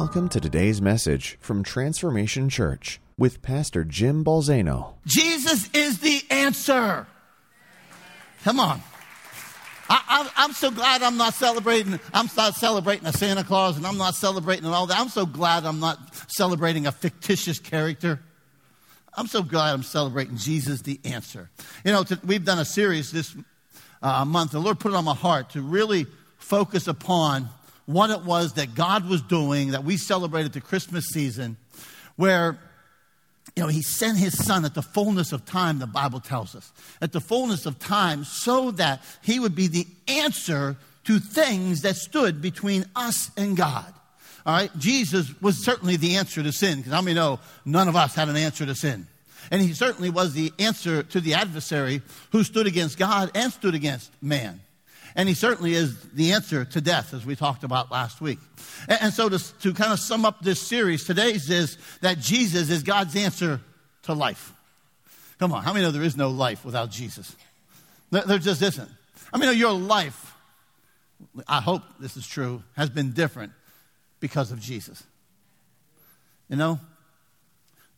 Welcome to today's message from Transformation Church with Pastor Jim Balzano. Jesus is the answer. Come on. I, am so glad I'm not celebrating. I'm not celebrating a Santa Claus, and I'm not celebrating all that. I'm so glad I'm not celebrating a fictitious character. I'm so glad I'm celebrating Jesus, the answer. You know, to, we've done a series this uh, month. The Lord put it on my heart to really focus upon what it was that God was doing that we celebrated the Christmas season, where you know, he sent his son at the fullness of time, the Bible tells us. At the fullness of time, so that he would be the answer to things that stood between us and God. All right? Jesus was certainly the answer to sin, because how many know none of us had an answer to sin? And he certainly was the answer to the adversary who stood against God and stood against man. And he certainly is the answer to death, as we talked about last week. And, and so, to, to kind of sum up this series, today's is that Jesus is God's answer to life. Come on, how many know there is no life without Jesus? There, just isn't. I mean, your life, I hope this is true, has been different because of Jesus. You know?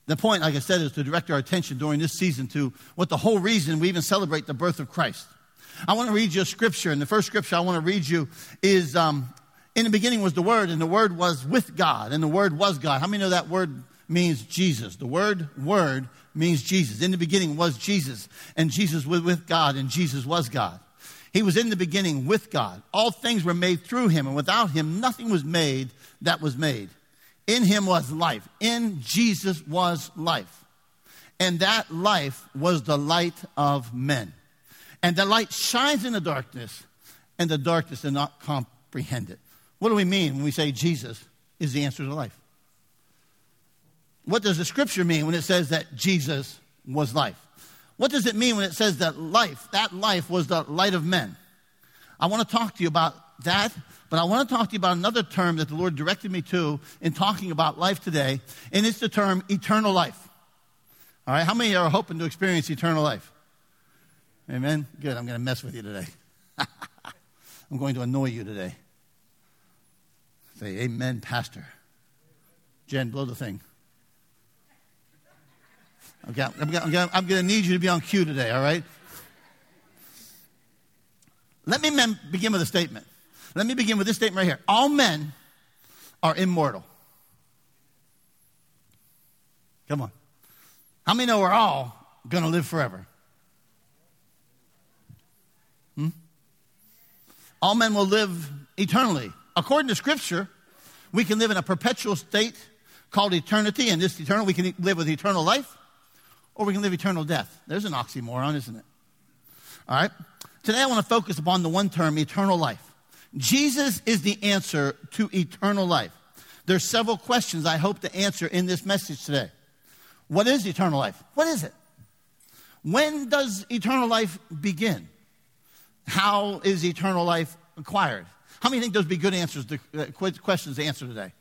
The point, like I said, is to direct our attention during this season to what the whole reason we even celebrate the birth of Christ. I want to read you a scripture, and the first scripture I want to read you is um, In the beginning was the Word, and the Word was with God, and the Word was God. How many know that word means Jesus? The word Word means Jesus. In the beginning was Jesus, and Jesus was with God, and Jesus was God. He was in the beginning with God. All things were made through him, and without him, nothing was made that was made. In him was life. In Jesus was life. And that life was the light of men. And the light shines in the darkness, and the darkness did not comprehend it. What do we mean when we say Jesus is the answer to life? What does the scripture mean when it says that Jesus was life? What does it mean when it says that life, that life was the light of men? I want to talk to you about that, but I want to talk to you about another term that the Lord directed me to in talking about life today, and it's the term eternal life. All right, how many are hoping to experience eternal life? Amen? Good. I'm going to mess with you today. I'm going to annoy you today. Say, Amen, Pastor. Jen, blow the thing. Okay, I'm, I'm, I'm going to need you to be on cue today, all right? Let me mem- begin with a statement. Let me begin with this statement right here. All men are immortal. Come on. How many know we're all going to live forever? All men will live eternally. According to Scripture, we can live in a perpetual state called eternity, and this eternal, we can live with eternal life, or we can live eternal death. There's an oxymoron, isn't it? All right? Today I want to focus upon the one term, eternal life. Jesus is the answer to eternal life. There's several questions I hope to answer in this message today. What is eternal life? What is it? When does eternal life begin? How is eternal life acquired? How many think those would be good answers to uh, questions to answer today?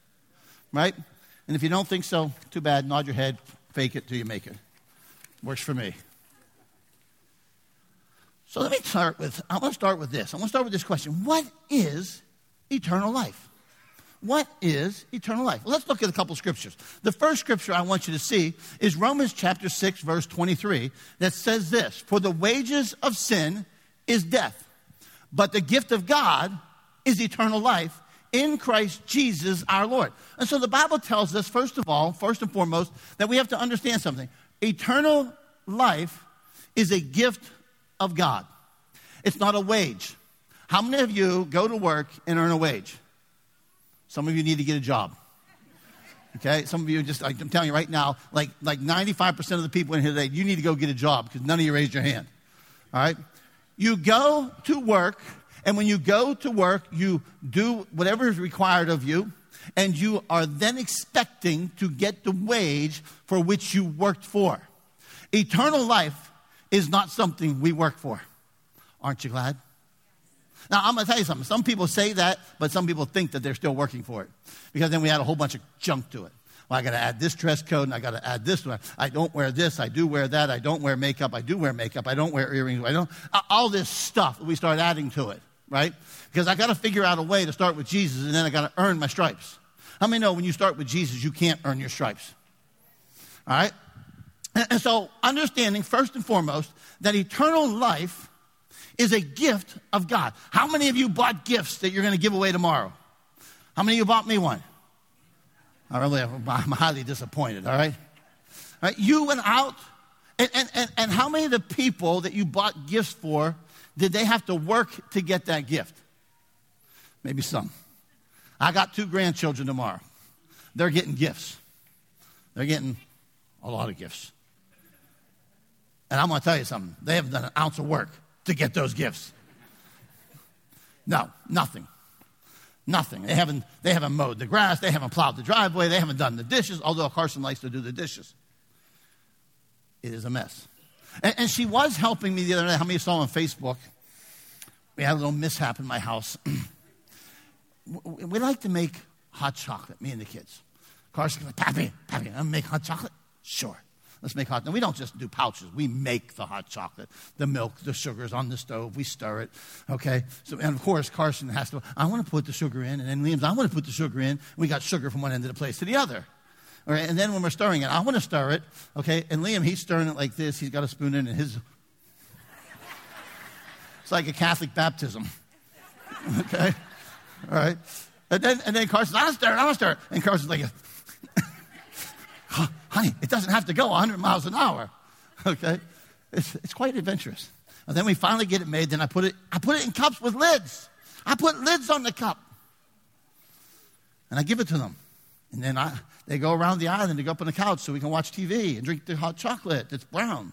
Right? And if you don't think so, too bad. Nod your head, fake it till you make it. Works for me. So let me start with, I want to start with this. I want to start with this question. What is eternal life? What is eternal life? Let's look at a couple scriptures. The first scripture I want you to see is Romans chapter 6, verse 23, that says this For the wages of sin is death. But the gift of God is eternal life in Christ Jesus our Lord. And so the Bible tells us, first of all, first and foremost, that we have to understand something. Eternal life is a gift of God, it's not a wage. How many of you go to work and earn a wage? Some of you need to get a job. Okay, some of you just, I'm telling you right now, like, like 95% of the people in here today, you need to go get a job because none of you raised your hand. All right? You go to work, and when you go to work, you do whatever is required of you, and you are then expecting to get the wage for which you worked for. Eternal life is not something we work for. Aren't you glad? Now, I'm going to tell you something. Some people say that, but some people think that they're still working for it. Because then we add a whole bunch of junk to it. Well, I got to add this dress code and I got to add this one. I don't wear this. I do wear that. I don't wear makeup. I do wear makeup. I don't wear earrings. I don't. All this stuff we start adding to it, right? Because I got to figure out a way to start with Jesus and then I got to earn my stripes. How many know when you start with Jesus, you can't earn your stripes? All right? And, so, understanding first and foremost that eternal life is a gift of God. How many of you bought gifts that you're going to give away tomorrow? How many of you bought me one? I really, I'm highly disappointed, all right? All right you went out, and, and, and, and how many of the people that you bought gifts for did they have to work to get that gift? Maybe some. I got two grandchildren tomorrow. They're getting gifts. They're getting a lot of gifts. And I'm going to tell you something. They haven't done an ounce of work to get those gifts. No, nothing. Nothing. They haven't, they haven't mowed the grass. They haven't plowed the driveway. They haven't done the dishes, although Carson likes to do the dishes. It is a mess. And, and she was helping me the other night. How many saw on Facebook? We had a little mishap in my house. we like to make hot chocolate, me and the kids. Carson goes, Pappy, Pappy, I'm make hot chocolate? Sure. Let's make hot. And we don't just do pouches. We make the hot chocolate, the milk, the sugar's on the stove. We stir it. Okay. So, and of course, Carson has to. I want to put the sugar in, and then Liam's. I want to put the sugar in. We got sugar from one end of the place to the other. All right. And then when we're stirring it, I want to stir it. Okay. And Liam, he's stirring it like this. He's got a spoon in, and his. It's like a Catholic baptism. Okay. All right. And then, and then Carson's, I'm stirring, I'm stirring. And Carson's like, honey, it doesn't have to go 100 miles an hour. Okay? It's, it's quite adventurous. And then we finally get it made. Then I put it, I put it in cups with lids. I put lids on the cup. And I give it to them. And then I, they go around the island to go up on the couch so we can watch TV and drink the hot chocolate that's brown.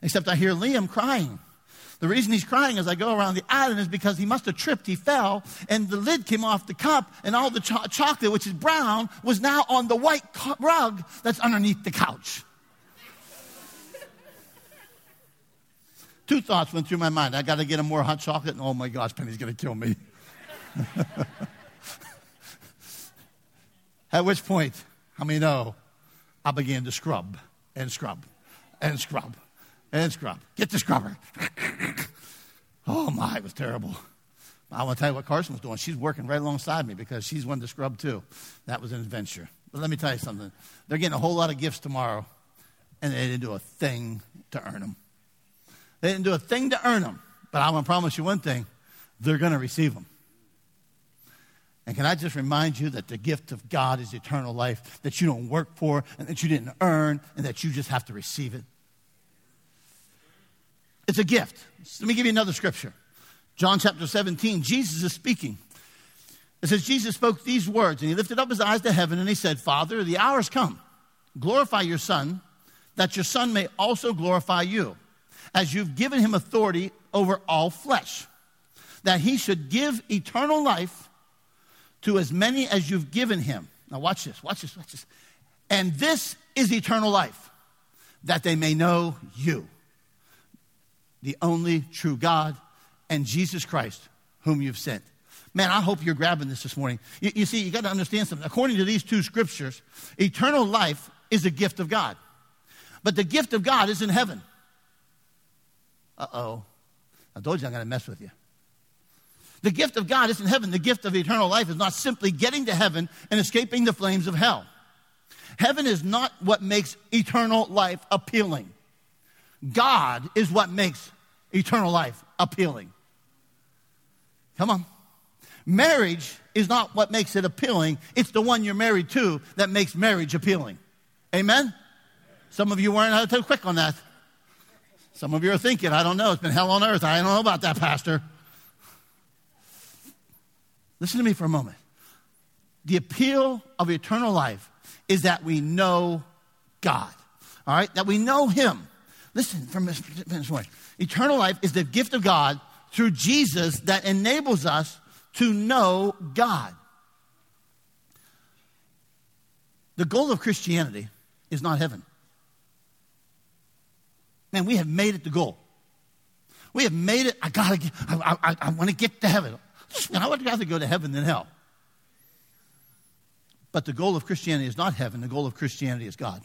Except I hear Liam crying. The reason he's crying as I go around the island is because he must have tripped, he fell, and the lid came off the cup, and all the cho- chocolate, which is brown, was now on the white rug that's underneath the couch. Two thoughts went through my mind. I got to get him more hot chocolate, and oh my gosh, Penny's going to kill me. At which point, how many know I began to scrub and scrub and scrub and scrub. Get the scrubber. oh my, it was terrible. I want to tell you what Carson was doing. She's working right alongside me because she's one to scrub too. That was an adventure. But let me tell you something. They're getting a whole lot of gifts tomorrow, and they didn't do a thing to earn them. They didn't do a thing to earn them. But I'm going to promise you one thing they're going to receive them. And can I just remind you that the gift of God is eternal life that you don't work for and that you didn't earn and that you just have to receive it? It's a gift. Let me give you another scripture. John chapter 17, Jesus is speaking. It says, Jesus spoke these words, and he lifted up his eyes to heaven, and he said, Father, the hour has come. Glorify your Son, that your Son may also glorify you, as you've given him authority over all flesh, that he should give eternal life to as many as you've given him. Now, watch this, watch this, watch this. And this is eternal life, that they may know you the only true God, and Jesus Christ, whom you've sent. Man, I hope you're grabbing this this morning. You, you see, you got to understand something. According to these two scriptures, eternal life is a gift of God. But the gift of God is in heaven. Uh oh. I told you I'm going to mess with you. The gift of God is in heaven. The gift of eternal life is not simply getting to heaven and escaping the flames of hell. Heaven is not what makes eternal life appealing. God is what makes eternal life appealing. Come on. Marriage is not what makes it appealing, it's the one you're married to that makes marriage appealing. Amen? Some of you weren't too quick on that. Some of you are thinking, I don't know, it's been hell on earth. I don't know about that, Pastor. Listen to me for a moment. The appeal of eternal life is that we know God, all right? That we know Him. Listen from this point. Eternal life is the gift of God through Jesus that enables us to know God. The goal of Christianity is not heaven. Man, we have made it the goal. We have made it. I gotta. Get, I, I, I want to get to heaven. And I would rather go to heaven than hell. But the goal of Christianity is not heaven. The goal of Christianity is God.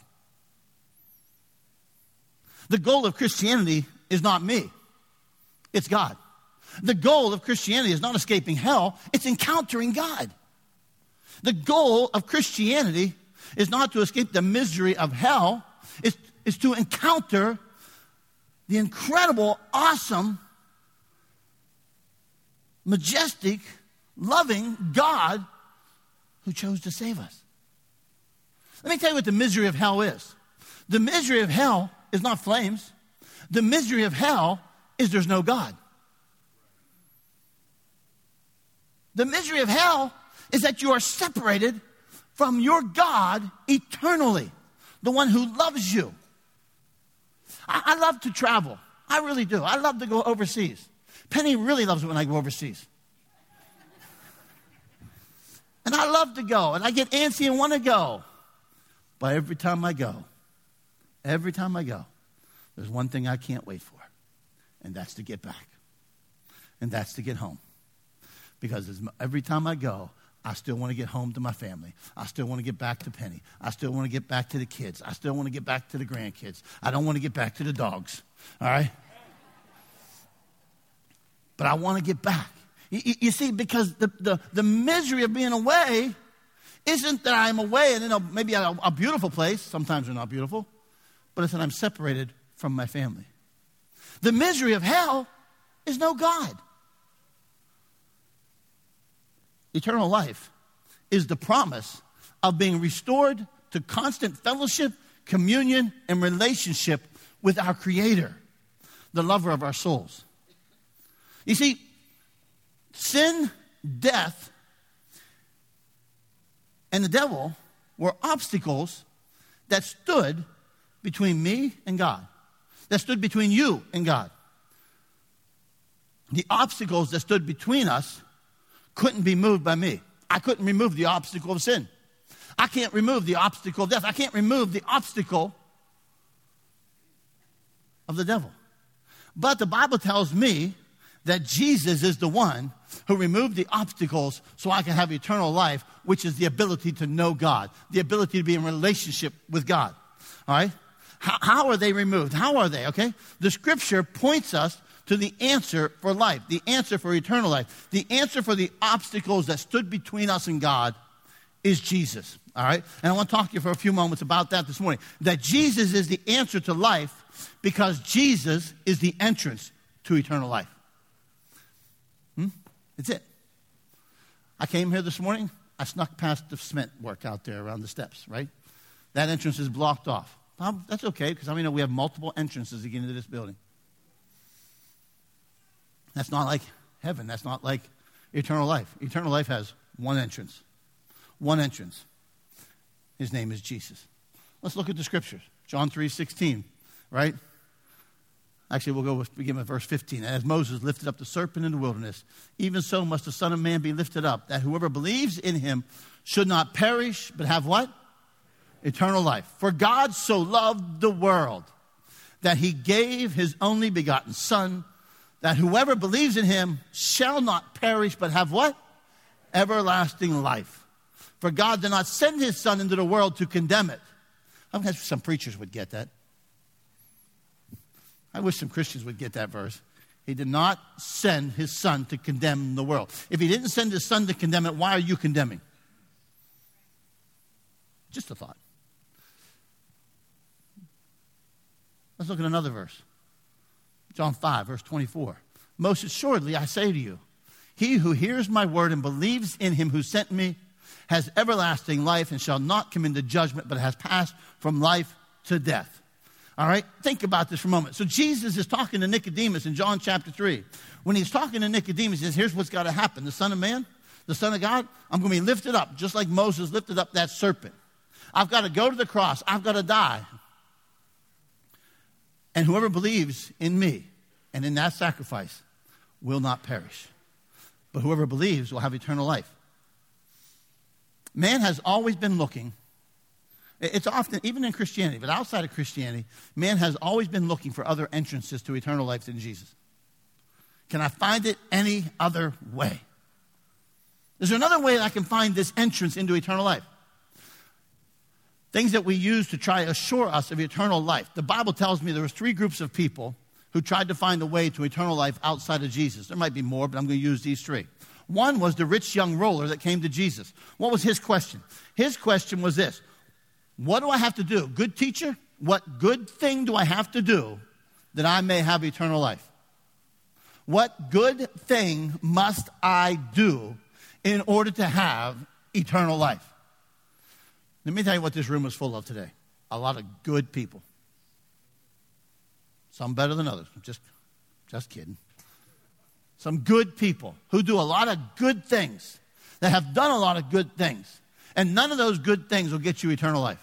The goal of Christianity is not me, it's God. The goal of Christianity is not escaping hell, it's encountering God. The goal of Christianity is not to escape the misery of hell, it's, it's to encounter the incredible, awesome, majestic, loving God who chose to save us. Let me tell you what the misery of hell is. The misery of hell is not flames. The misery of hell is there's no God. The misery of hell is that you are separated from your God eternally, the one who loves you. I, I, love to travel. I really do. I love to go overseas. Penny really loves it when I go overseas. And I love to go, and I get antsy and want to go. But every time I go, every time I go, there's one thing I can't wait for, and that's to get back. And that's to get home. Because every time I go, I still want to get home to my family. I still want to get back to Penny. I still want to get back to the kids. I still want to get back to the grandkids. I don't want to get back to the dogs. All right? But I want to get back. You, you see, because the, the, the misery of being away isn't that I'm away and in a, maybe a, a beautiful place. Sometimes they're not beautiful. But it's that I'm separated from my family. The misery of hell is no God. Eternal life is the promise of being restored to constant fellowship, communion, and relationship with our Creator, the lover of our souls. You see, sin, death, and the devil were obstacles that stood between me and God, that stood between you and God. The obstacles that stood between us couldn't be moved by me. I couldn't remove the obstacle of sin. I can't remove the obstacle of death. I can't remove the obstacle of the devil. But the Bible tells me that Jesus is the one who removed the obstacles so I can have eternal life, which is the ability to know God, the ability to be in relationship with God. All right? How, how are they removed? How are they? Okay? The scripture points us to the answer for life, the answer for eternal life, the answer for the obstacles that stood between us and God is Jesus. All right? And I want to talk to you for a few moments about that this morning. That Jesus is the answer to life because Jesus is the entrance to eternal life. Hmm? That's it. I came here this morning. I snuck past the cement work out there around the steps, right? That entrance is blocked off. Well, that's okay because I mean we have multiple entrances to get into this building. That's not like heaven. That's not like eternal life. Eternal life has one entrance. One entrance. His name is Jesus. Let's look at the scriptures. John 3 16, right? Actually, we'll go with, begin with verse 15. As Moses lifted up the serpent in the wilderness, even so must the Son of Man be lifted up, that whoever believes in him should not perish, but have what? Eternal life. For God so loved the world that he gave his only begotten Son, that whoever believes in him shall not perish, but have what? Everlasting life. For God did not send his Son into the world to condemn it. I guess some preachers would get that. I wish some Christians would get that verse. He did not send his son to condemn the world. If he didn't send his son to condemn it, why are you condemning? Just a thought. Let's look at another verse. John 5, verse 24. Most assuredly, I say to you, he who hears my word and believes in him who sent me has everlasting life and shall not come into judgment, but has passed from life to death. All right? Think about this for a moment. So Jesus is talking to Nicodemus in John chapter 3. When he's talking to Nicodemus, he says, Here's what's got to happen. The Son of Man, the Son of God, I'm going to be lifted up, just like Moses lifted up that serpent. I've got to go to the cross. I've got to die. And whoever believes in me and in that sacrifice will not perish. But whoever believes will have eternal life. Man has always been looking it's often, even in Christianity, but outside of Christianity, man has always been looking for other entrances to eternal life than Jesus. Can I find it any other way? Is there another way that I can find this entrance into eternal life? Things that we use to try to assure us of eternal life. The Bible tells me there was three groups of people who tried to find a way to eternal life outside of Jesus. There might be more, but I'm going to use these three. One was the rich young ruler that came to Jesus. What was his question? His question was this What do I have to do? Good teacher, what good thing do I have to do that I may have eternal life? What good thing must I do in order to have eternal life? Let me tell you what this room is full of today a lot of good people. Some better than others. Just, just kidding. Some good people who do a lot of good things, that have done a lot of good things. And none of those good things will get you eternal life.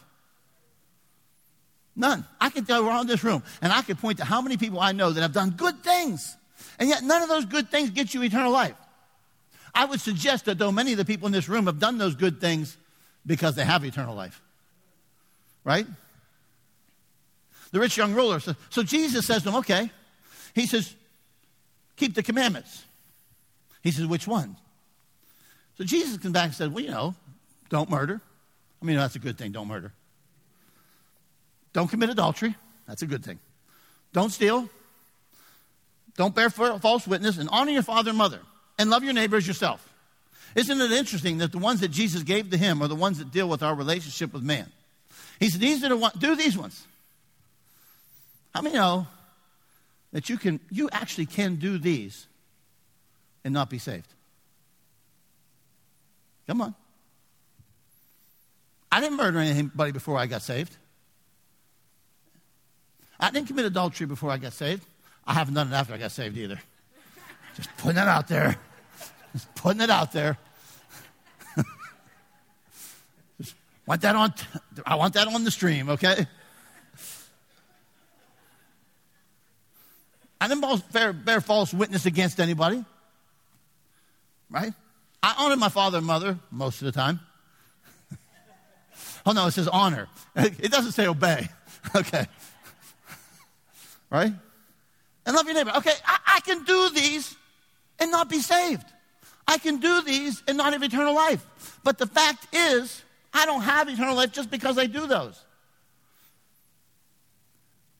None. I can tell around this room, and I can point to how many people I know that have done good things, and yet none of those good things get you eternal life. I would suggest that though many of the people in this room have done those good things because they have eternal life. Right? The rich young ruler. So, so Jesus says to him, okay. He says, keep the commandments. He says, which one? So Jesus comes back and said, well, you know, don't murder. I mean, that's a good thing, don't murder. Don't commit adultery. That's a good thing. Don't steal. Don't bear false witness. And honor your father and mother. And love your neighbor as yourself. Isn't it interesting that the ones that Jesus gave to him are the ones that deal with our relationship with man? He said, These are the ones, do these ones. How many know that you can you actually can do these and not be saved? Come on. I didn't murder anybody before I got saved. I didn't commit adultery before I got saved. I haven't done it after I got saved either. Just putting that out there. Just putting it out there. Want that on I want that on the stream, okay? I didn't bear, bear false witness against anybody. Right? I honor my father and mother most of the time. oh no, it says honor. It doesn't say obey. Okay right? And love your neighbor. Okay, I, I can do these and not be saved. I can do these and not have eternal life. But the fact is, I don't have eternal life just because I do those.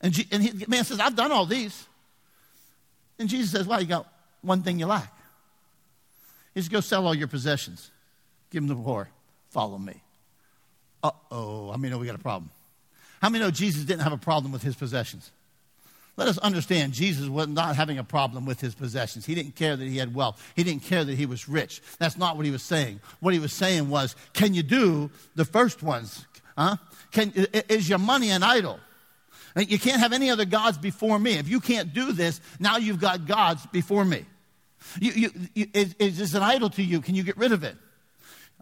And, G- and he, the man says, I've done all these. And Jesus says, Well, you got one thing you lack. He says, Go sell all your possessions, give them to the poor, follow me. Uh oh, I mean, know we got a problem. How many know Jesus didn't have a problem with his possessions? Let us understand Jesus was not having a problem with his possessions. He didn't care that he had wealth. He didn't care that he was rich. That's not what he was saying. What he was saying was, can you do the first ones? Huh? Can, is your money an idol? You can't have any other gods before me. If you can't do this, now you've got gods before me. You, you, you, is, is this an idol to you? Can you get rid of it?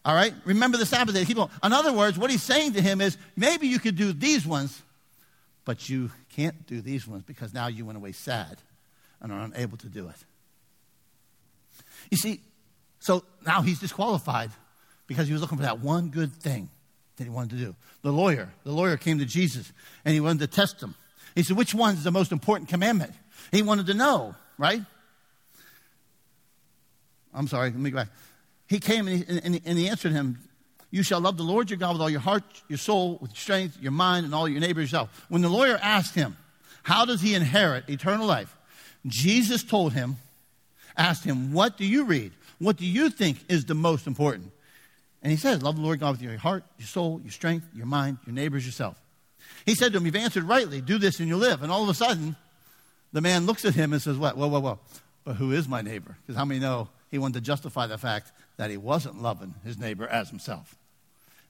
All right? Remember the Sabbath day. Keep. In other words, what he's saying to him is maybe you could do these ones, but you can't do these ones because now you went away sad and are unable to do it. You see, so now he's disqualified because he was looking for that one good thing that he wanted to do. The lawyer, the lawyer came to Jesus and he wanted to test him. He said, Which one is the most important commandment? He wanted to know, right? I'm sorry, let me go back. He came and he, and, and he answered him, you shall love the Lord your God with all your heart, your soul, with your strength, your mind, and all your neighbor yourself. When the lawyer asked him, How does he inherit eternal life? Jesus told him, asked him, What do you read? What do you think is the most important? And he says, Love the Lord God with your heart, your soul, your strength, your mind, your neighbors, yourself. He said to him, You've answered rightly. Do this and you'll live. And all of a sudden, the man looks at him and says, What? Whoa, whoa, whoa. But who is my neighbor? Because how many know he wanted to justify the fact that he wasn't loving his neighbor as himself?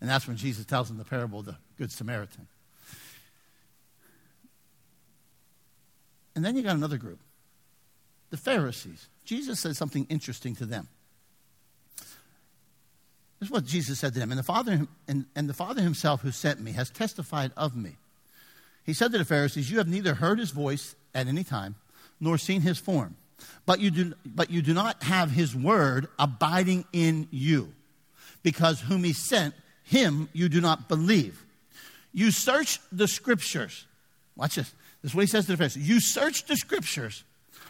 And that's when Jesus tells him the parable of the Good Samaritan. And then you got another group, the Pharisees. Jesus said something interesting to them. This is what Jesus said to them. And the, Father, and, and the Father himself who sent me has testified of me. He said to the Pharisees, You have neither heard his voice at any time, nor seen his form, but you do, but you do not have his word abiding in you, because whom he sent him you do not believe. You search the scriptures. Watch this. This is what he says to the Pharisees. You search the scriptures,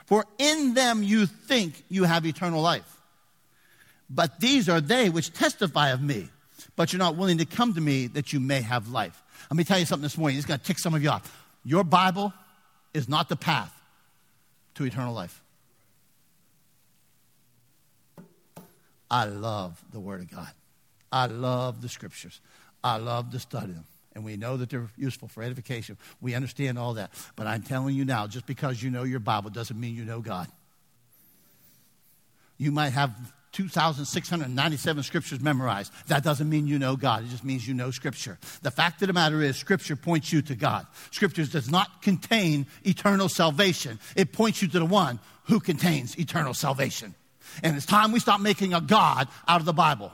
for in them you think you have eternal life. But these are they which testify of me. But you're not willing to come to me that you may have life. Let me tell you something this morning. It's going to tick some of you off. Your Bible is not the path to eternal life. I love the Word of God. I love the Scriptures. I love to study them. And we know that they're useful for edification. We understand all that. But I'm telling you now, just because you know your Bible doesn't mean you know God. You might have 2,697 scriptures memorized. That doesn't mean you know God. It just means you know Scripture. The fact of the matter is, Scripture points you to God. Scripture does not contain eternal salvation, it points you to the one who contains eternal salvation. And it's time we stop making a God out of the Bible.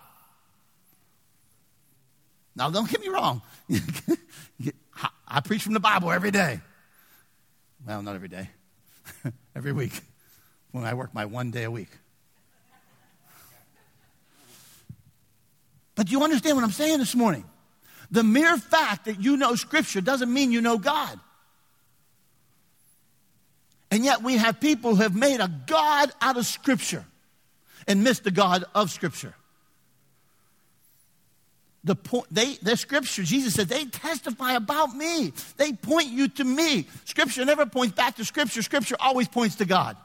Now, don't get me wrong. I preach from the Bible every day. Well, not every day, every week when I work my one day a week. But you understand what I'm saying this morning? The mere fact that you know Scripture doesn't mean you know God. And yet we have people who have made a God out of Scripture and missed the God of Scripture. The point, they, their scripture, Jesus said, they testify about me. They point you to me. Scripture never points back to Scripture. Scripture always points to God.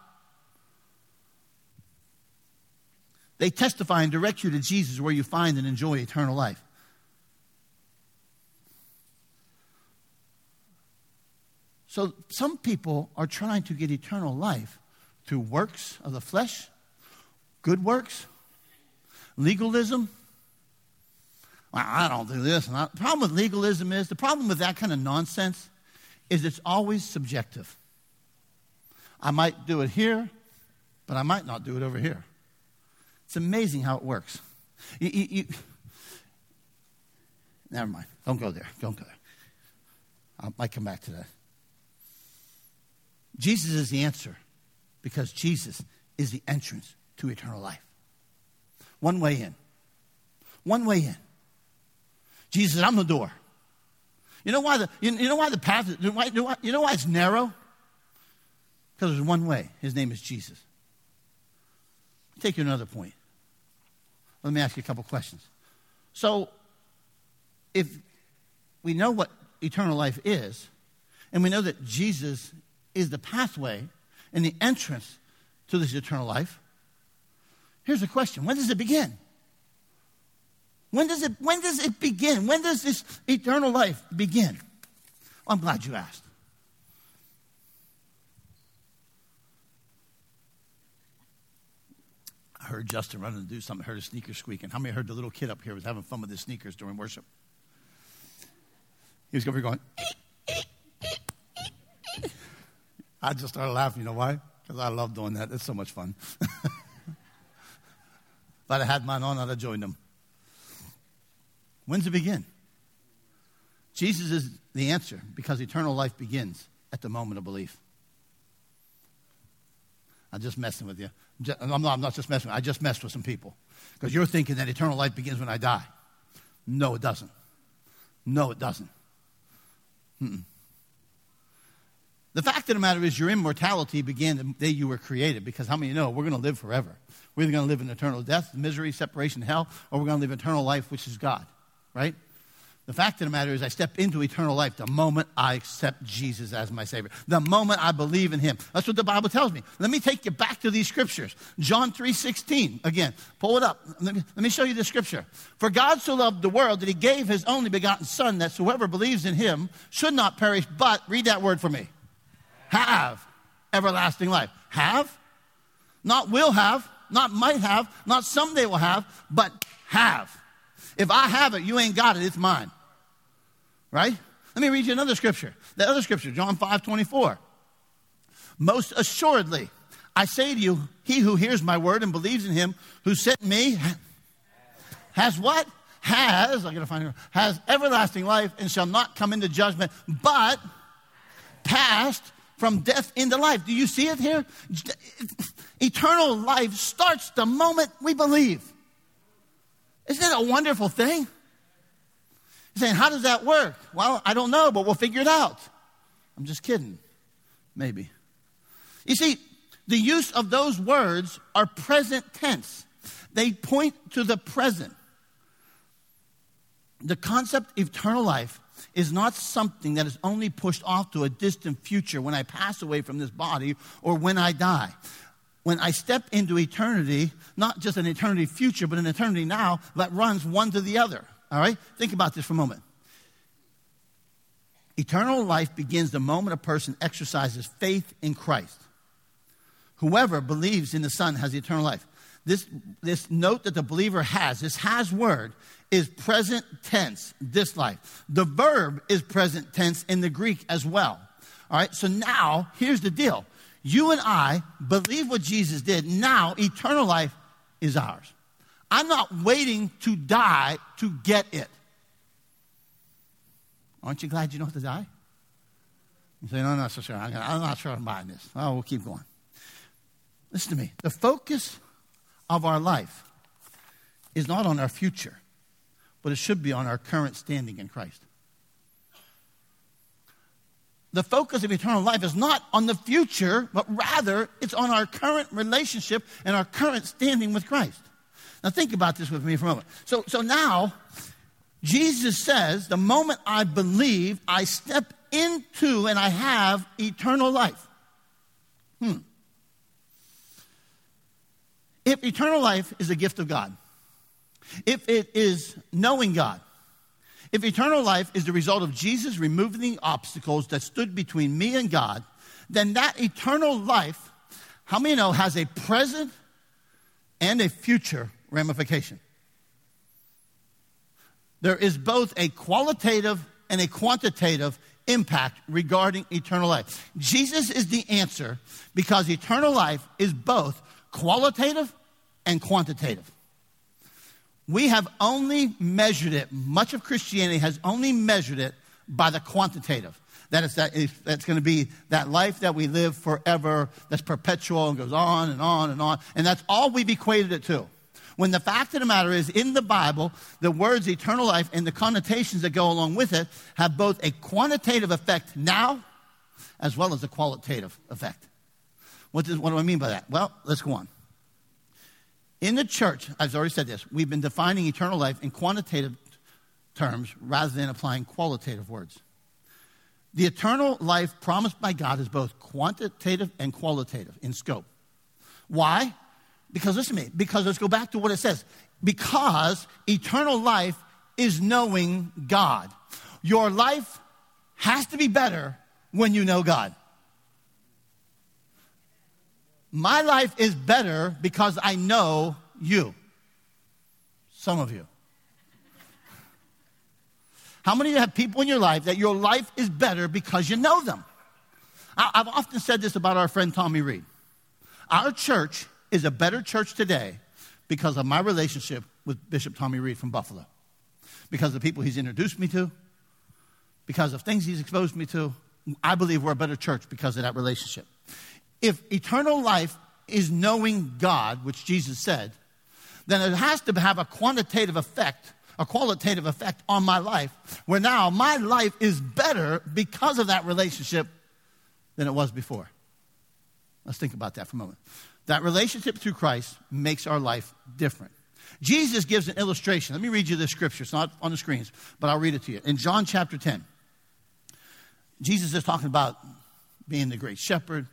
They testify and direct you to Jesus where you find and enjoy eternal life. So some people are trying to get eternal life through works of the flesh, good works, legalism. Well, I don't do this. And I, the problem with legalism is the problem with that kind of nonsense is it's always subjective. I might do it here, but I might not do it over here. It's amazing how it works. You, you, you, never mind. Don't go there. Don't go there. I might come back to that. Jesus is the answer because Jesus is the entrance to eternal life. One way in. One way in. Jesus I'm the door. You know why the, you, you know why the path, you know why, you know why it's narrow? Because there's one way. His name is Jesus. Take you another point. Let me ask you a couple questions. So, if we know what eternal life is, and we know that Jesus is the pathway and the entrance to this eternal life, here's the question when does it begin? When does it, when does it begin? When does this eternal life begin? I'm glad you asked. I heard Justin running to do something. I heard a sneaker squeaking. How many heard the little kid up here was having fun with his sneakers during worship? He was going. I just started laughing. You know why? Because I love doing that. It's so much fun. if I had mine on, I'd have joined them. When's it begin? Jesus is the answer because eternal life begins at the moment of belief. I'm just messing with you. I'm not, I'm not just messing with you. I just messed with some people. Because you're thinking that eternal life begins when I die. No, it doesn't. No, it doesn't. Mm-mm. The fact of the matter is, your immortality began the day you were created. Because how many know we're going to live forever? We're either going to live in eternal death, misery, separation, hell, or we're going to live eternal life, which is God. Right? The fact of the matter is, I step into eternal life the moment I accept Jesus as my Savior. The moment I believe in Him. That's what the Bible tells me. Let me take you back to these scriptures. John 3.16. Again, pull it up. Let me, let me show you the scripture. For God so loved the world that He gave His only begotten Son, that whoever believes in Him should not perish, but, read that word for me, have everlasting life. Have? Not will have, not might have, not someday will have, but have. If I have it, you ain't got it, it's mine. Right? Let me read you another scripture. The other scripture, John 5 24. Most assuredly, I say to you, he who hears my word and believes in him who sent me has what? Has, I gotta find it, has everlasting life and shall not come into judgment, but passed from death into life. Do you see it here? Eternal life starts the moment we believe. Isn't that a wonderful thing? You're saying, how does that work? Well, I don't know, but we'll figure it out. I'm just kidding. Maybe. You see, the use of those words are present tense. They point to the present. The concept of eternal life is not something that is only pushed off to a distant future when I pass away from this body or when I die. When I step into eternity, not just an eternity future, but an eternity now that runs one to the other. All right? Think about this for a moment. Eternal life begins the moment a person exercises faith in Christ. Whoever believes in the Son has eternal life. This, this note that the believer has, this has word, is present tense, this life. The verb is present tense in the Greek as well. All right, so now here's the deal. You and I believe what Jesus did. Now eternal life is ours. I'm not waiting to die to get it. Aren't you glad you don't have to die? You say, no, no, so sure. I'm not sure I'm buying this. Oh, we'll keep going. Listen to me. The focus of our life is not on our future, but it should be on our current standing in Christ. The focus of eternal life is not on the future, but rather it's on our current relationship and our current standing with Christ. Now, think about this with me for a moment. So, so now, Jesus says, the moment I believe, I step into and I have eternal life. Hmm. If eternal life is a gift of God, if it is knowing God, if eternal life is the result of Jesus removing the obstacles that stood between me and God, then that eternal life, how many know, has a present and a future ramification? There is both a qualitative and a quantitative impact regarding eternal life. Jesus is the answer because eternal life is both qualitative and quantitative. We have only measured it, much of Christianity has only measured it by the quantitative. That is that that's going to be that life that we live forever, that's perpetual and goes on and on and on. And that's all we've equated it to. When the fact of the matter is, in the Bible, the words eternal life and the connotations that go along with it have both a quantitative effect now as well as a qualitative effect. What, does, what do I mean by that? Well, let's go on. In the church, I've already said this, we've been defining eternal life in quantitative terms rather than applying qualitative words. The eternal life promised by God is both quantitative and qualitative in scope. Why? Because, listen to me, because let's go back to what it says. Because eternal life is knowing God. Your life has to be better when you know God. My life is better because I know you. Some of you. How many of you have people in your life that your life is better because you know them? I've often said this about our friend Tommy Reid. Our church is a better church today because of my relationship with Bishop Tommy Reid from Buffalo. Because of the people he's introduced me to, because of things he's exposed me to. I believe we're a better church because of that relationship. If eternal life is knowing God, which Jesus said, then it has to have a quantitative effect, a qualitative effect on my life, where now my life is better because of that relationship than it was before. Let's think about that for a moment. That relationship through Christ makes our life different. Jesus gives an illustration. Let me read you this scripture. It's not on the screens, but I'll read it to you. In John chapter 10, Jesus is talking about being the great shepherd,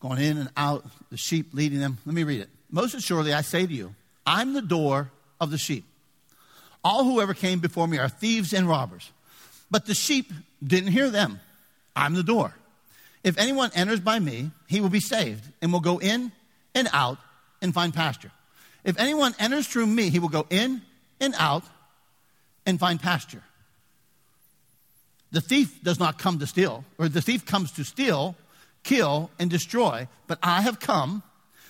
going in and out, the sheep leading them. Let me read it. Most assuredly, I say to you, I'm the door of the sheep. All who ever came before me are thieves and robbers, but the sheep didn't hear them. I'm the door. If anyone enters by me, he will be saved and will go in and out and find pasture. If anyone enters through me, he will go in and out and find pasture. The thief does not come to steal, or the thief comes to steal, kill, and destroy, but I have come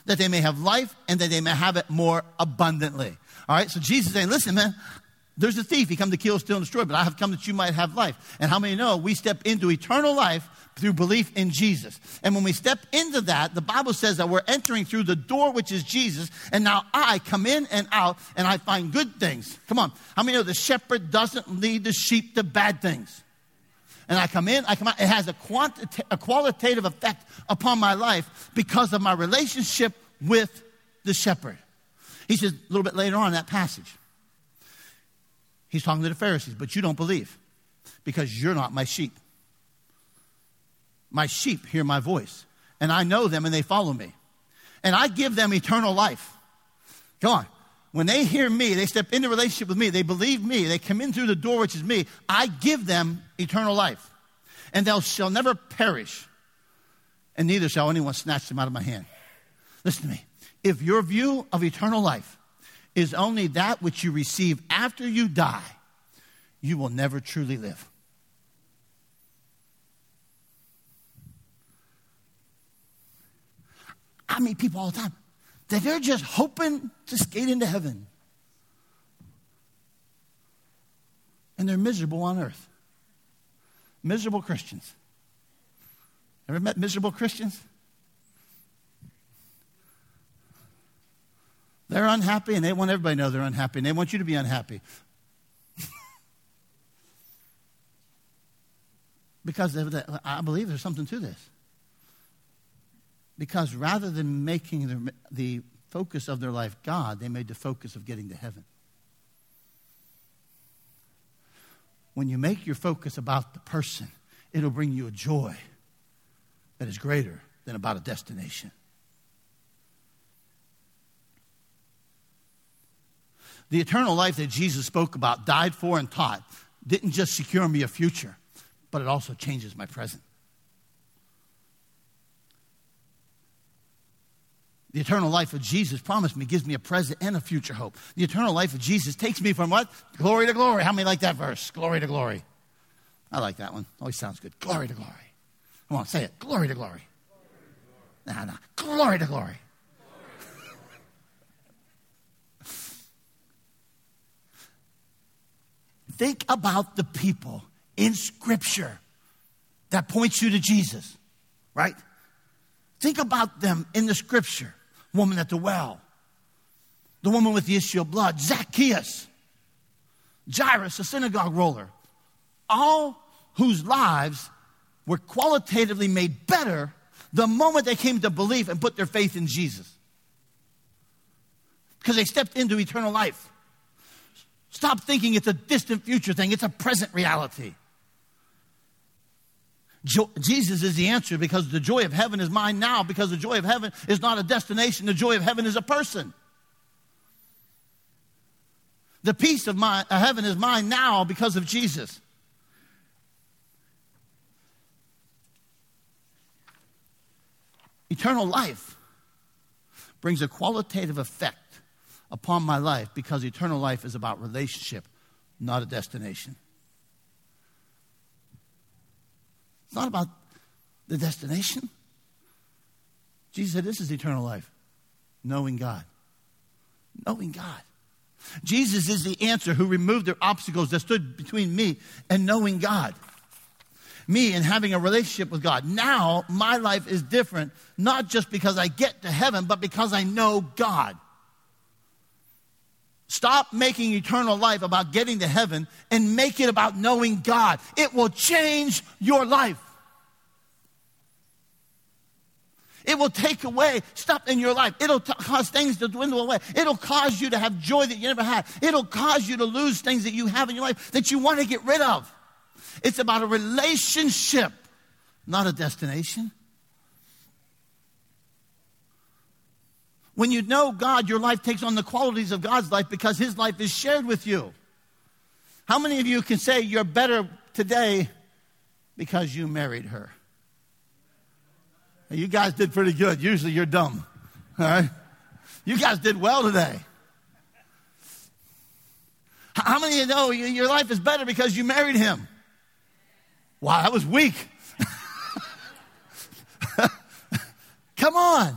that they may have life and that they may have it more abundantly. All right, so Jesus saying, listen, man, there's a thief. He come to kill, steal, and destroy, but I have come that you might have life. And how many know we step into eternal life through belief in Jesus? And when we step into that, the Bible says that we're entering through the door, which is Jesus, and now I come in and out and I find good things. Come on. How many know the shepherd doesn't lead the sheep to bad things? And I come in, I come out. It has a, quantita- a qualitative effect upon my life because of my relationship with the shepherd. He says a little bit later on in that passage, he's talking to the Pharisees, but you don't believe because you're not my sheep. My sheep hear my voice, and I know them and they follow me. and I give them eternal life. Go on. When they hear me, they step into relationship with me, they believe me, they come in through the door, which is me, I give them eternal life. And they shall never perish, and neither shall anyone snatch them out of my hand. Listen to me. If your view of eternal life is only that which you receive after you die, you will never truly live. I meet people all the time that they're just hoping to skate into heaven. And they're miserable on earth. Miserable Christians. Ever met miserable Christians? They're unhappy and they want everybody to know they're unhappy and they want you to be unhappy. because I believe there's something to this. Because rather than making the, the focus of their life God, they made the focus of getting to heaven. When you make your focus about the person, it'll bring you a joy that is greater than about a destination. The eternal life that Jesus spoke about, died for, and taught didn't just secure me a future, but it also changes my present. The eternal life of Jesus promised me gives me a present and a future hope. The eternal life of Jesus takes me from what? Glory to glory. How many like that verse? Glory to glory. I like that one. Always sounds good. Glory to glory. Come on, say it. Glory to glory. Nah, nah. Glory to glory. Think about the people in Scripture that points you to Jesus, right? Think about them in the Scripture woman at the well, the woman with the issue of blood, Zacchaeus, Jairus, a synagogue roller, all whose lives were qualitatively made better the moment they came to believe and put their faith in Jesus. Because they stepped into eternal life. Stop thinking it's a distant future thing, it's a present reality. Jo- Jesus is the answer because the joy of heaven is mine now, because the joy of heaven is not a destination, the joy of heaven is a person. The peace of my, uh, heaven is mine now because of Jesus. Eternal life brings a qualitative effect upon my life because eternal life is about relationship, not a destination. It's not about the destination. Jesus said, This is eternal life knowing God. Knowing God. Jesus is the answer who removed the obstacles that stood between me and knowing God. Me and having a relationship with God. Now, my life is different, not just because I get to heaven, but because I know God. Stop making eternal life about getting to heaven and make it about knowing God. It will change your life. It will take away stuff in your life. It'll t- cause things to dwindle away. It'll cause you to have joy that you never had. It'll cause you to lose things that you have in your life that you want to get rid of. It's about a relationship, not a destination. When you know God, your life takes on the qualities of God's life because His life is shared with you. How many of you can say you're better today because you married her? You guys did pretty good. Usually you're dumb. All right? You guys did well today. How many of you know your life is better because you married him? Wow, that was weak. Come on.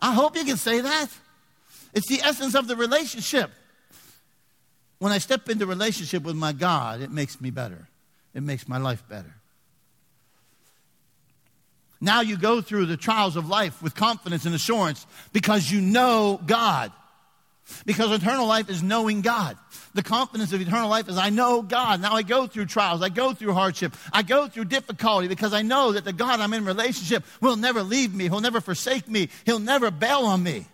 I hope you can say that. It's the essence of the relationship. When I step into relationship with my God, it makes me better. It makes my life better. Now you go through the trials of life with confidence and assurance because you know God. Because eternal life is knowing God. The confidence of eternal life is I know God. Now I go through trials. I go through hardship. I go through difficulty because I know that the God I'm in relationship will never leave me. He'll never forsake me. He'll never bail on me.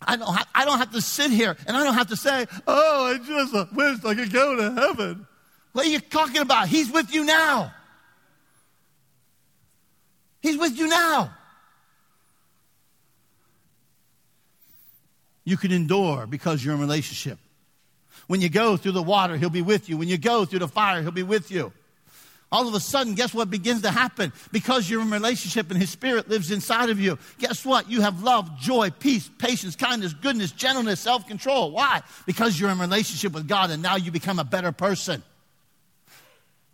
I don't, I don't have to sit here and I don't have to say, oh, I just wish I could go to heaven. What are you talking about? He's with you now. He's with you now. You can endure because you're in relationship. When you go through the water, he'll be with you. When you go through the fire, he'll be with you. All of a sudden, guess what begins to happen? Because you're in relationship and his spirit lives inside of you. Guess what? You have love, joy, peace, patience, kindness, goodness, gentleness, self-control. Why? Because you're in relationship with God and now you become a better person.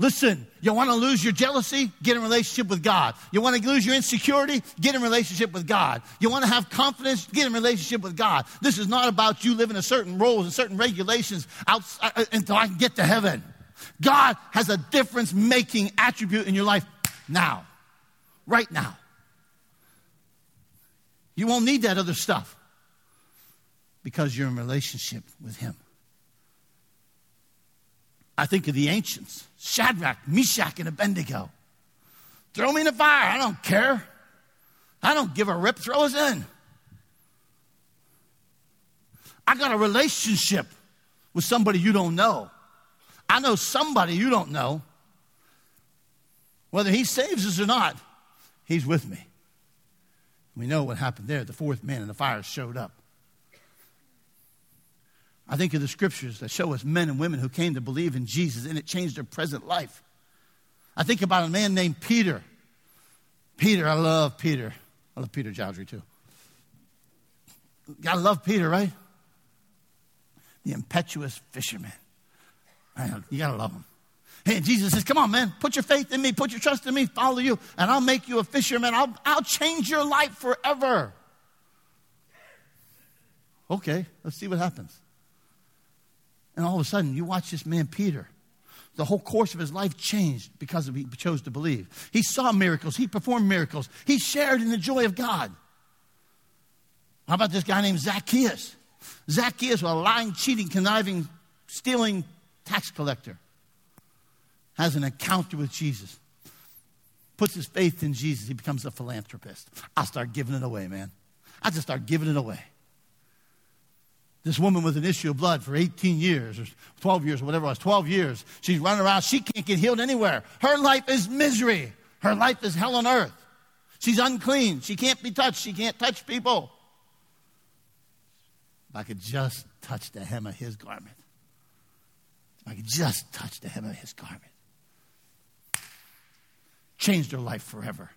Listen, you want to lose your jealousy? Get in relationship with God. You want to lose your insecurity? Get in relationship with God. You want to have confidence? Get in relationship with God. This is not about you living a certain roles and certain regulations outside, uh, until I can get to heaven. God has a difference making attribute in your life now, right now. You won't need that other stuff because you're in relationship with Him. I think of the ancients Shadrach, Meshach, and Abednego. Throw me in the fire. I don't care. I don't give a rip. Throw us in. I got a relationship with somebody you don't know. I know somebody you don't know. Whether he saves us or not, he's with me. We know what happened there. The fourth man in the fire showed up. I think of the scriptures that show us men and women who came to believe in Jesus and it changed their present life. I think about a man named Peter. Peter, I love Peter. I love Peter Jowdry too. Gotta love Peter, right? The impetuous fisherman. Man, you gotta love him. Hey, Jesus says, Come on, man, put your faith in me, put your trust in me, follow you, and I'll make you a fisherman. I'll, I'll change your life forever. Okay, let's see what happens. And all of a sudden, you watch this man, Peter. The whole course of his life changed because he chose to believe. He saw miracles, he performed miracles, he shared in the joy of God. How about this guy named Zacchaeus? Zacchaeus was a lying, cheating, conniving, stealing tax collector. Has an encounter with Jesus. Puts his faith in Jesus. He becomes a philanthropist. I'll start giving it away, man. I just start giving it away. This woman with an issue of blood for 18 years or 12 years or whatever it was, 12 years. She's running around. She can't get healed anywhere. Her life is misery. Her life is hell on earth. She's unclean. She can't be touched. She can't touch people. If I could just touch the hem of his garment, if I could just touch the hem of his garment, changed her life forever.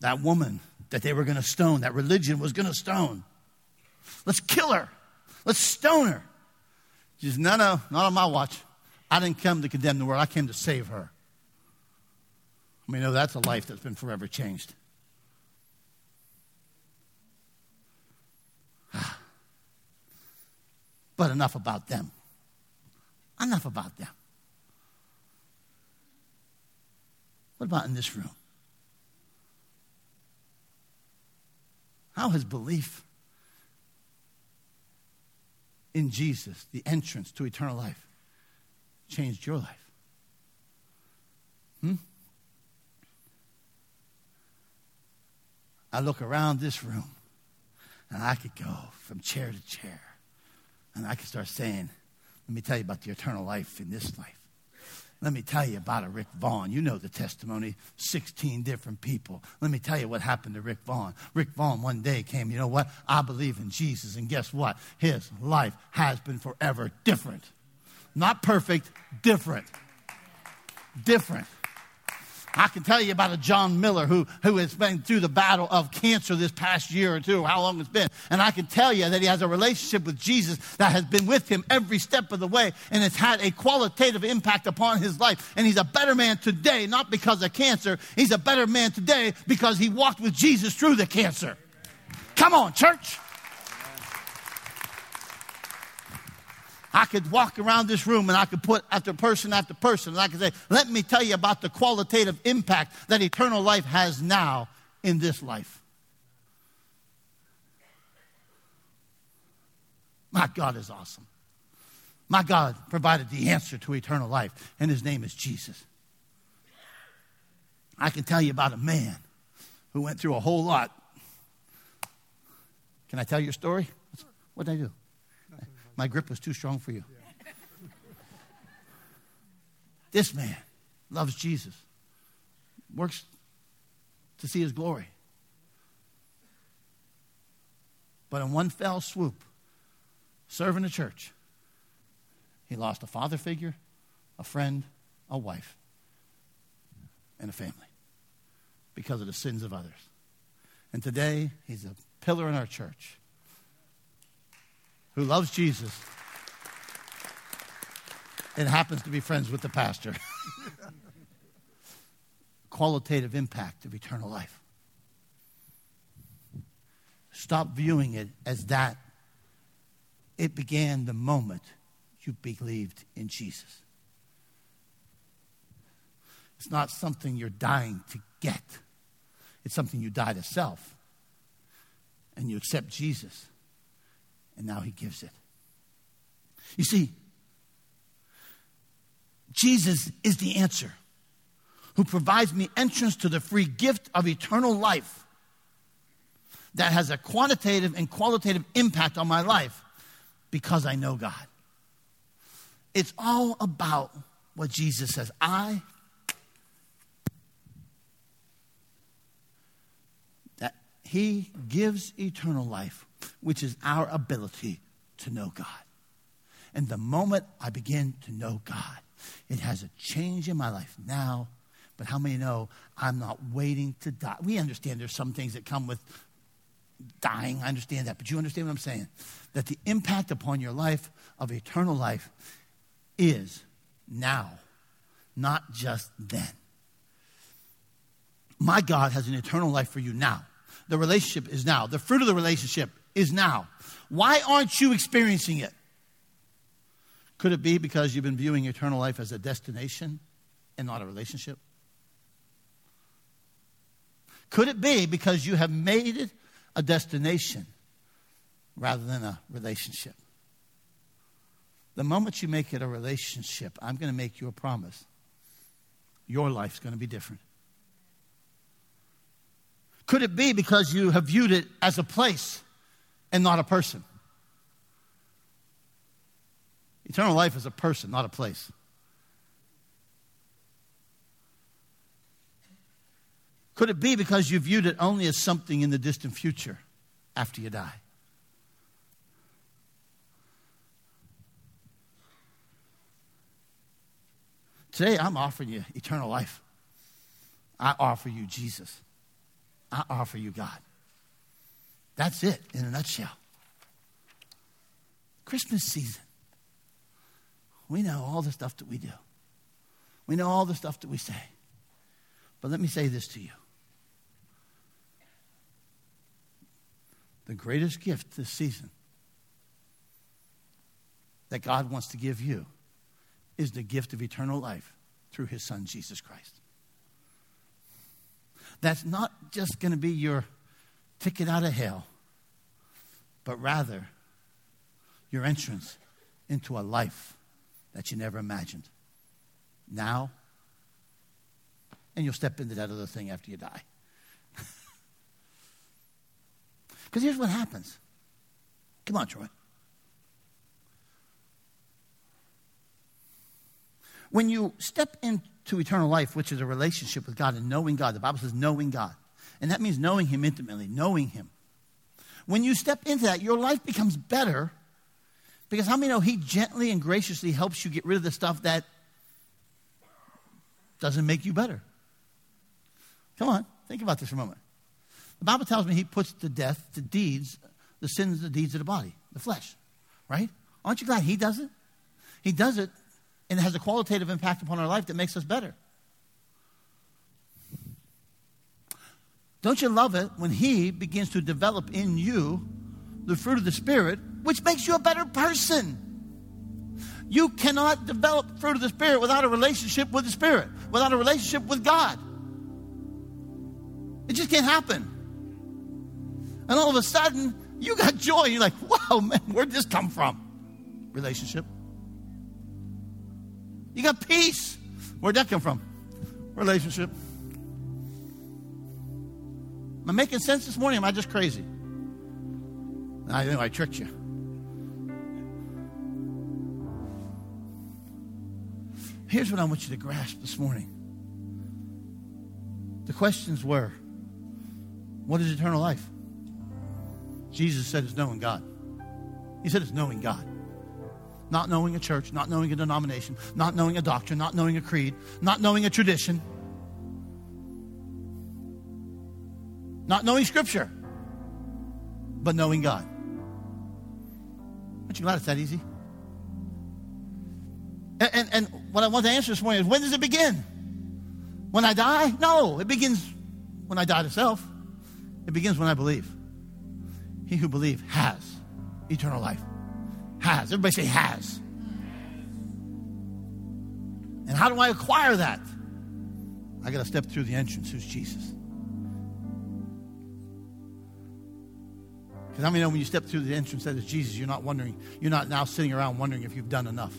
That woman that they were going to stone, that religion was going to stone. Let's kill her. Let's stone her. She says, No, no, not on my watch. I didn't come to condemn the world, I came to save her. I mean, no, that's a life that's been forever changed. But enough about them. Enough about them. What about in this room? How has belief in Jesus, the entrance to eternal life, changed your life? Hmm? I look around this room and I could go from chair to chair and I could start saying, let me tell you about the eternal life in this life. Let me tell you about a Rick Vaughn. You know the testimony 16 different people. Let me tell you what happened to Rick Vaughn. Rick Vaughn one day came, you know what? I believe in Jesus. And guess what? His life has been forever different. Not perfect, different. Different. I can tell you about a John Miller who, who has been through the battle of cancer this past year or two, how long it's been. And I can tell you that he has a relationship with Jesus that has been with him every step of the way and it's had a qualitative impact upon his life. And he's a better man today, not because of cancer. He's a better man today because he walked with Jesus through the cancer. Come on, church. I could walk around this room and I could put after person after person and I could say, let me tell you about the qualitative impact that eternal life has now in this life. My God is awesome. My God provided the answer to eternal life, and his name is Jesus. I can tell you about a man who went through a whole lot. Can I tell your story? What did I do? My grip was too strong for you. This man loves Jesus, works to see his glory. But in one fell swoop, serving the church, he lost a father figure, a friend, a wife, and a family because of the sins of others. And today, he's a pillar in our church who loves Jesus and happens to be friends with the pastor. Qualitative impact of eternal life. Stop viewing it as that. It began the moment you believed in Jesus. It's not something you're dying to get, it's something you die to self. And you accept Jesus, and now He gives it. You see, Jesus is the answer who provides me entrance to the free gift of eternal life that has a quantitative and qualitative impact on my life because I know God. It's all about what Jesus says. I that he gives eternal life, which is our ability to know God. And the moment I begin to know God, it has a change in my life now. But how many know I'm not waiting to die? We understand there's some things that come with dying. I understand that. But you understand what I'm saying? That the impact upon your life of eternal life is now, not just then. My God has an eternal life for you now. The relationship is now. The fruit of the relationship is now. Why aren't you experiencing it? Could it be because you've been viewing eternal life as a destination and not a relationship? Could it be because you have made it a destination rather than a relationship? The moment you make it a relationship, I'm going to make you a promise. Your life's going to be different. Could it be because you have viewed it as a place and not a person? Eternal life is a person, not a place. Could it be because you viewed it only as something in the distant future after you die? Today, I'm offering you eternal life. I offer you Jesus. I offer you God. That's it in a nutshell. Christmas season. We know all the stuff that we do, we know all the stuff that we say. But let me say this to you the greatest gift this season that God wants to give you is the gift of eternal life through his son, Jesus Christ. That's not just going to be your ticket out of hell, but rather your entrance into a life that you never imagined. Now, and you'll step into that other thing after you die. Because here's what happens. Come on, Troy. When you step into eternal life, which is a relationship with God and knowing God, the Bible says knowing God. And that means knowing Him intimately, knowing Him. When you step into that, your life becomes better because how many know He gently and graciously helps you get rid of the stuff that doesn't make you better? Come on, think about this for a moment. The Bible tells me He puts to death the deeds, the sins, the deeds of the body, the flesh, right? Aren't you glad He does it? He does it and it has a qualitative impact upon our life that makes us better. Don't you love it when He begins to develop in you the fruit of the Spirit, which makes you a better person? You cannot develop fruit of the Spirit without a relationship with the Spirit, without a relationship with God. It just can't happen. And all of a sudden, you got joy. You're like, wow, man, where'd this come from? Relationship. You got peace. Where'd that come from? Relationship. Am I making sense this morning? am I just crazy? I know I tricked you. Here's what I want you to grasp this morning. The questions were what is eternal life? Jesus said it's knowing God. He said it's knowing God. Not knowing a church, not knowing a denomination, not knowing a doctrine, not knowing a creed, not knowing a tradition, not knowing Scripture, but knowing God. Aren't you glad it's that easy? And, and, and what I want to answer this morning is when does it begin? When I die? No, it begins when I die to self. It begins when I believe. He who believes has eternal life. Has. Everybody say has. And how do I acquire that? I got to step through the entrance, who's Jesus. Because many know when you step through the entrance that is Jesus, you're not wondering, you're not now sitting around wondering if you've done enough.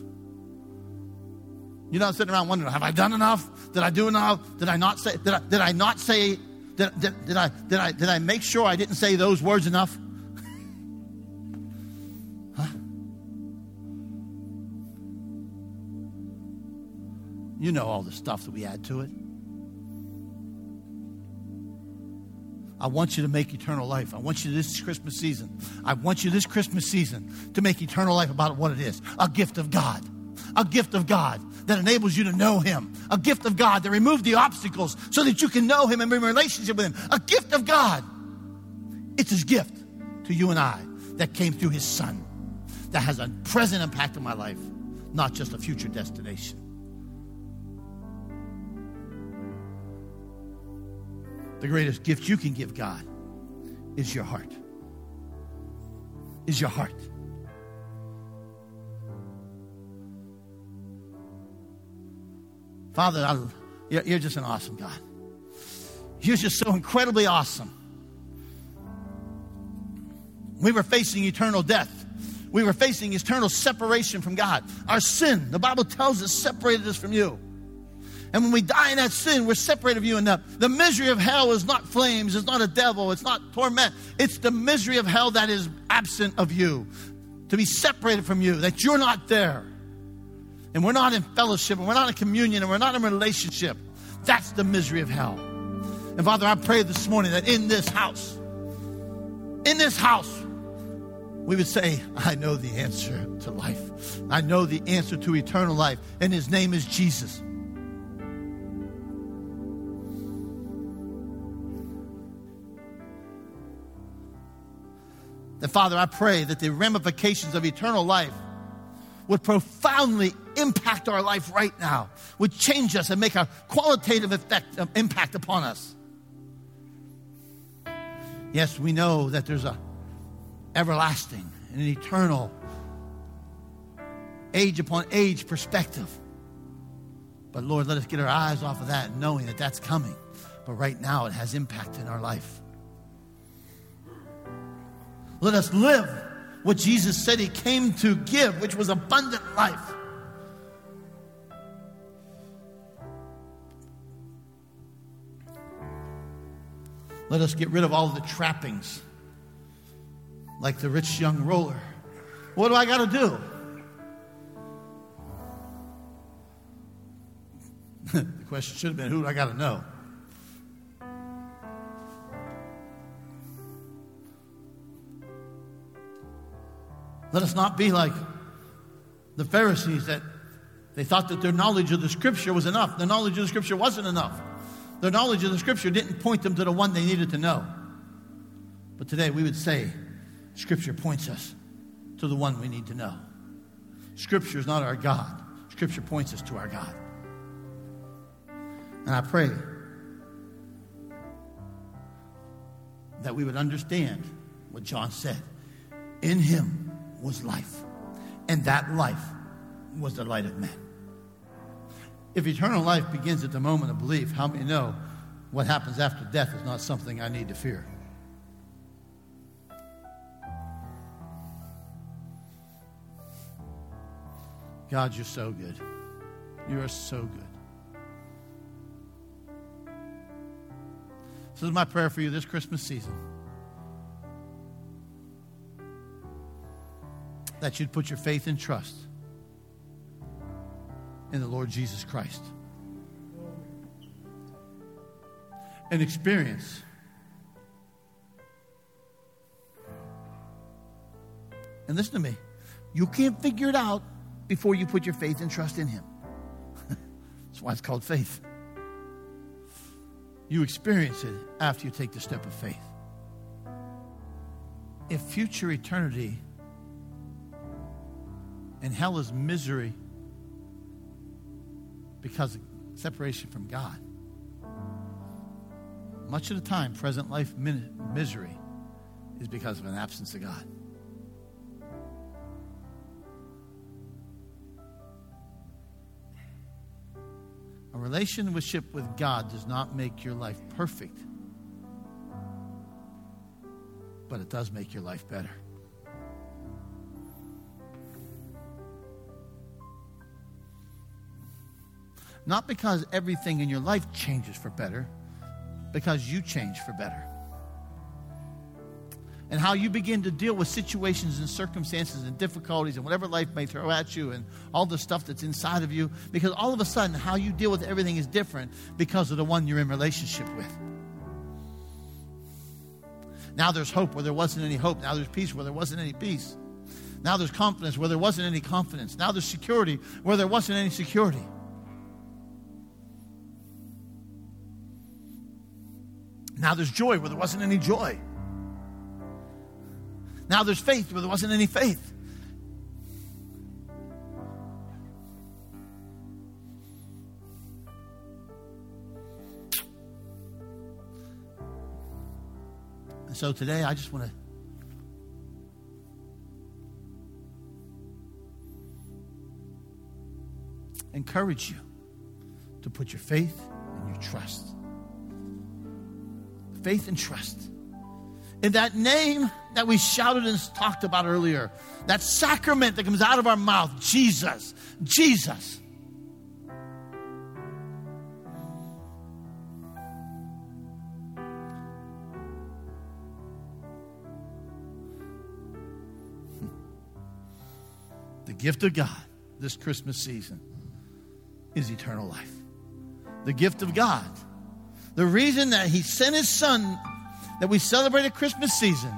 You're not sitting around wondering, have I done enough? Did I do enough? Did I not say, did I, did I not say, did, did, did I, did, I, did I make sure I didn't say those words enough? huh? You know all the stuff that we add to it. I want you to make eternal life. I want you this Christmas season. I want you this Christmas season to make eternal life about what it is a gift of God. A gift of God that enables you to know Him. A gift of God that removes the obstacles so that you can know Him and be in relationship with Him. A gift of God. It's His gift to you and I that came through His Son that has a present impact on my life, not just a future destination. The greatest gift you can give God is your heart. Is your heart. Father, I, you're just an awesome God. You're just so incredibly awesome. We were facing eternal death. We were facing eternal separation from God. Our sin, the Bible tells us, separated us from you. And when we die in that sin, we're separated from you. The, the misery of hell is not flames, it's not a devil, it's not torment. It's the misery of hell that is absent of you. To be separated from you, that you're not there. And we're not in fellowship, and we're not in communion, and we're not in relationship. That's the misery of hell. And Father, I pray this morning that in this house, in this house, we would say, I know the answer to life. I know the answer to eternal life, and his name is Jesus. That, Father, I pray that the ramifications of eternal life would profoundly impact our life right now, would change us and make a qualitative effect, um, impact upon us. Yes, we know that there's a everlasting and an eternal age upon age perspective. But Lord, let us get our eyes off of that, knowing that that's coming. But right now, it has impact in our life. Let us live what Jesus said He came to give, which was abundant life. Let us get rid of all the trappings, like the rich young ruler. What do I got to do? the question should have been who do I got to know? Let us not be like the Pharisees that they thought that their knowledge of the Scripture was enough. The knowledge of the Scripture wasn't enough. Their knowledge of the Scripture didn't point them to the one they needed to know. But today we would say Scripture points us to the one we need to know. Scripture is not our God, Scripture points us to our God. And I pray that we would understand what John said. In him was life, and that life was the light of men. If eternal life begins at the moment of belief, how many know what happens after death is not something I need to fear? God, you're so good. You are so good. This is my prayer for you this Christmas season. That you'd put your faith and trust in the Lord Jesus Christ and experience And listen to me, you can't figure it out before you put your faith and trust in Him. That's why it's called faith. You experience it after you take the step of faith. If future eternity and hell is misery because of separation from God, much of the time, present life misery is because of an absence of God. A relationship with God does not make your life perfect, but it does make your life better. Not because everything in your life changes for better, because you change for better and how you begin to deal with situations and circumstances and difficulties and whatever life may throw at you and all the stuff that's inside of you. Because all of a sudden, how you deal with everything is different because of the one you're in relationship with. Now there's hope where there wasn't any hope. Now there's peace where there wasn't any peace. Now there's confidence where there wasn't any confidence. Now there's security where there wasn't any security. Now there's joy where there wasn't any joy. Now there's faith where there wasn't any faith. And so today I just want to encourage you to put your faith and your trust. Faith and trust in that name that we shouted and talked about earlier, that sacrament that comes out of our mouth, Jesus, Jesus. The gift of God this Christmas season is eternal life. The gift of God. The reason that He sent His Son that we celebrate at Christmas season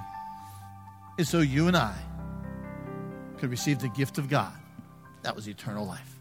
is so you and I could receive the gift of God. That was eternal life.